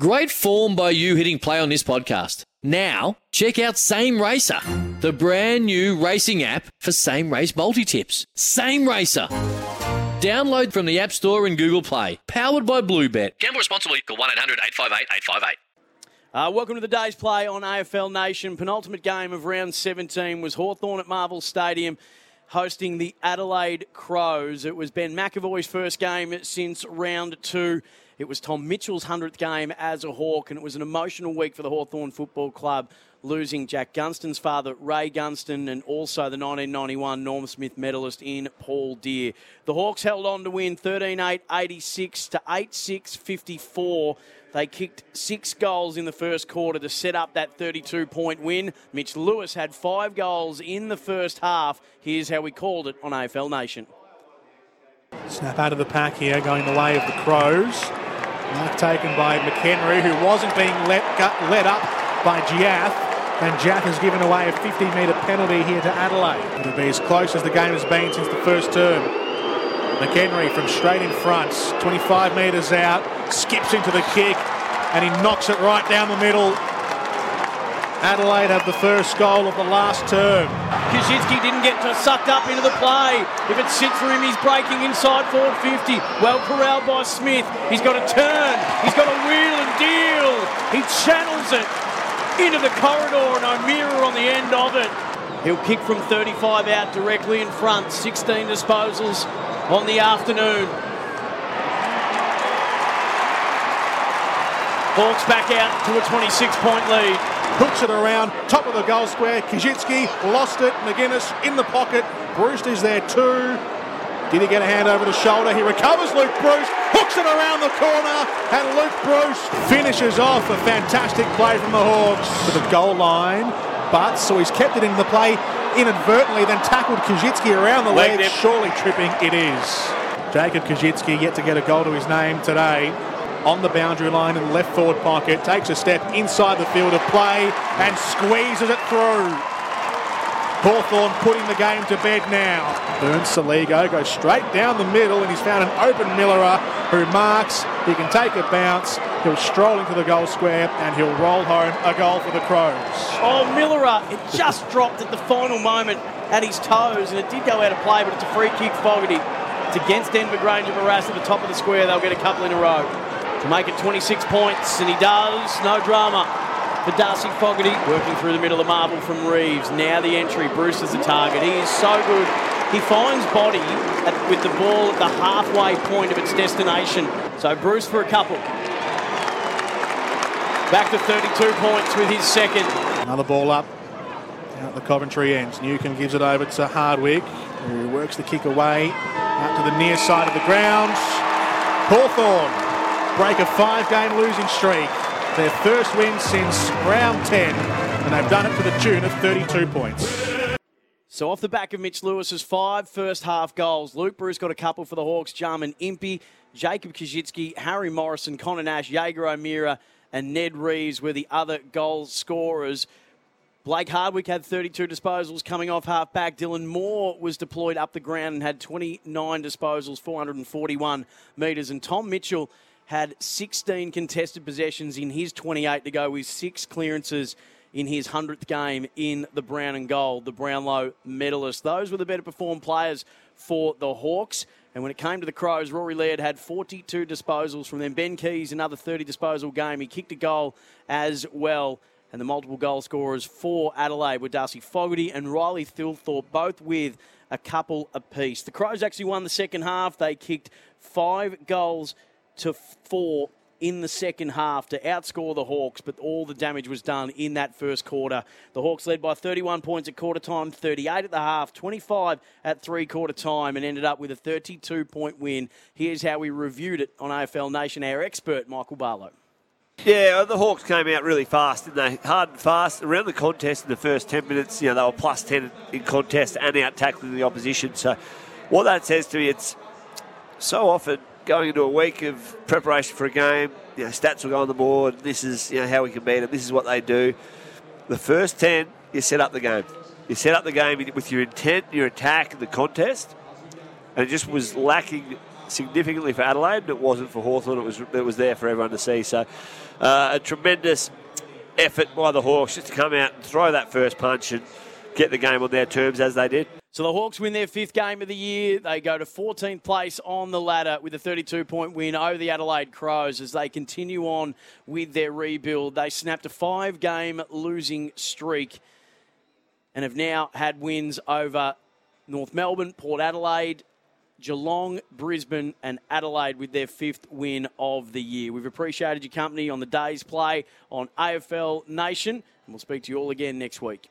Great form by you hitting play on this podcast. Now, check out Same Racer, the brand new racing app for same race multi tips. Same Racer. Download from the App Store and Google Play. Powered by Bluebet. Gamble responsibly. Call 1 800 858 858. Uh, welcome to the day's play on AFL Nation. Penultimate game of round 17 was Hawthorn at Marvel Stadium hosting the Adelaide Crows. It was Ben McEvoy's first game since round two. It was Tom Mitchell's 100th game as a Hawk, and it was an emotional week for the Hawthorn Football Club, losing Jack Gunston's father, Ray Gunston, and also the 1991 Norm Smith medalist in Paul Dear. The Hawks held on to win 13 8 86 to 8 6 54. They kicked six goals in the first quarter to set up that 32 point win. Mitch Lewis had five goals in the first half. Here's how we called it on AFL Nation. Snap out of the pack here, going the way of the Crows. Mark taken by McHenry, who wasn't being let, let up by Jiath. And Jack has given away a 50 metre penalty here to Adelaide. It'll be as close as the game has been since the first term. McHenry from straight in front, 25 metres out, skips into the kick, and he knocks it right down the middle Adelaide have the first goal of the last term. Koschitzke didn't get sucked up into the play. If it sits for him, he's breaking inside forward 50. Well corralled by Smith. He's got a turn. He's got a wheel and deal. He channels it into the corridor and O'Meara on the end of it. He'll kick from 35 out directly in front. 16 disposals on the afternoon. Hawks back out to a 26 point lead hooks it around, top of the goal square. Koschitzke lost it. Maginness in the pocket. Breust is there too. Did he get a hand over the shoulder? He recovers Luke Breust, hooks it around the corner, and Luke Breust finishes off a fantastic play from the Hawks to the goal line. But so he's kept it in the play inadvertently, then tackled Koschitzke around the leg, surely tripping it is. Jacob Koschitzke yet to get a goal to his name today on the boundary line in the left forward pocket, takes a step inside the field of play and squeezes it through. Hawthorn putting the game to bed now. Burns Saligo goes straight down the middle and he's found an open Milera who marks. He can take a bounce. He'll stroll into the goal square and he'll roll home a goal for the Crows. Oh, Milera, it just dropped at the final moment at his toes and it did go out of play, but it's a free kick, Fogarty. It's against Denver Grainger Barras at the top of the square. They'll get a couple in a row to make it 26 points, and he does. No drama for Darcy Fogarty, working through the middle of the marble from Reeves. Now the entry, Breust is the target. He is so good. He finds body at, with the ball at the halfway point of its destination. So Breust for a couple. Back to 32 points with his second. Another ball up out the Coventry ends. Newcombe gives it over to Hardwick, who works the kick away out to the near side of the ground. Hawthorn break a five-game losing streak. Their first win since round 10, and they've done it to the tune of 32 points. So off the back of Mitch Lewis's five first half goals, Luke Breust got a couple for the Hawks, Jarman Impey, Jacob Koschitzke, Harry Morrison, Connor Nash, Jaeger O'Meara, and Ned Reeves were the other goal scorers. Blake Hardwick had 32 disposals coming off half back. Dylan Moore was deployed up the ground and had 29 disposals, 441 metres. And Tom Mitchell had 16 contested possessions in his 28 to go with six clearances in his 100th game in the brown and gold, the Brownlow medalist. Those were the better performed players for the Hawks. And when it came to the Crows, Rory Laird had 42 disposals from them. Ben Keays, another 30 disposal game. He kicked a goal as well. And the multiple goal scorers for Adelaide were Darcy Fogarty and Riley Thilthorpe, both with a couple apiece. The Crows actually won the second half. They kicked five goals to four in the second half to outscore the Hawks, but all the damage was done in that first quarter. The Hawks led by 31 points at quarter time, 38 at the half, 25 at three quarter time, and ended up with a 32 point win. Here's how we reviewed it on AFL Nation. Our expert, Michael Barlow. Yeah, the Hawks came out really fast, didn't they? Hard and fast. Around the contest in the first 10 minutes, you know, they were plus 10 in contest and out tackling the opposition. So, what that says to me, it's so often going into a week of preparation for a game, you know, stats will go on the board. This is you know how we can beat them. This is what they do. The first ten, you set up the game. You set up the game with your intent, your attack, the contest, and it just was lacking significantly for Adelaide, but it wasn't for Hawthorn. It was it was there for everyone to see. So uh, a tremendous effort by the Hawks just to come out and throw that first punch and get the game on their terms as they did. So the Hawks win their fifth game of the year. They go to 14th place on the ladder with a 32 point win over the Adelaide Crows as they continue on with their rebuild. They snapped a five game losing streak and have now had wins over North Melbourne, Port Adelaide, Geelong, Brisbane, and Adelaide with their fifth win of the year. We've appreciated your company on the day's play on AFL Nation, and we'll speak to you all again next week.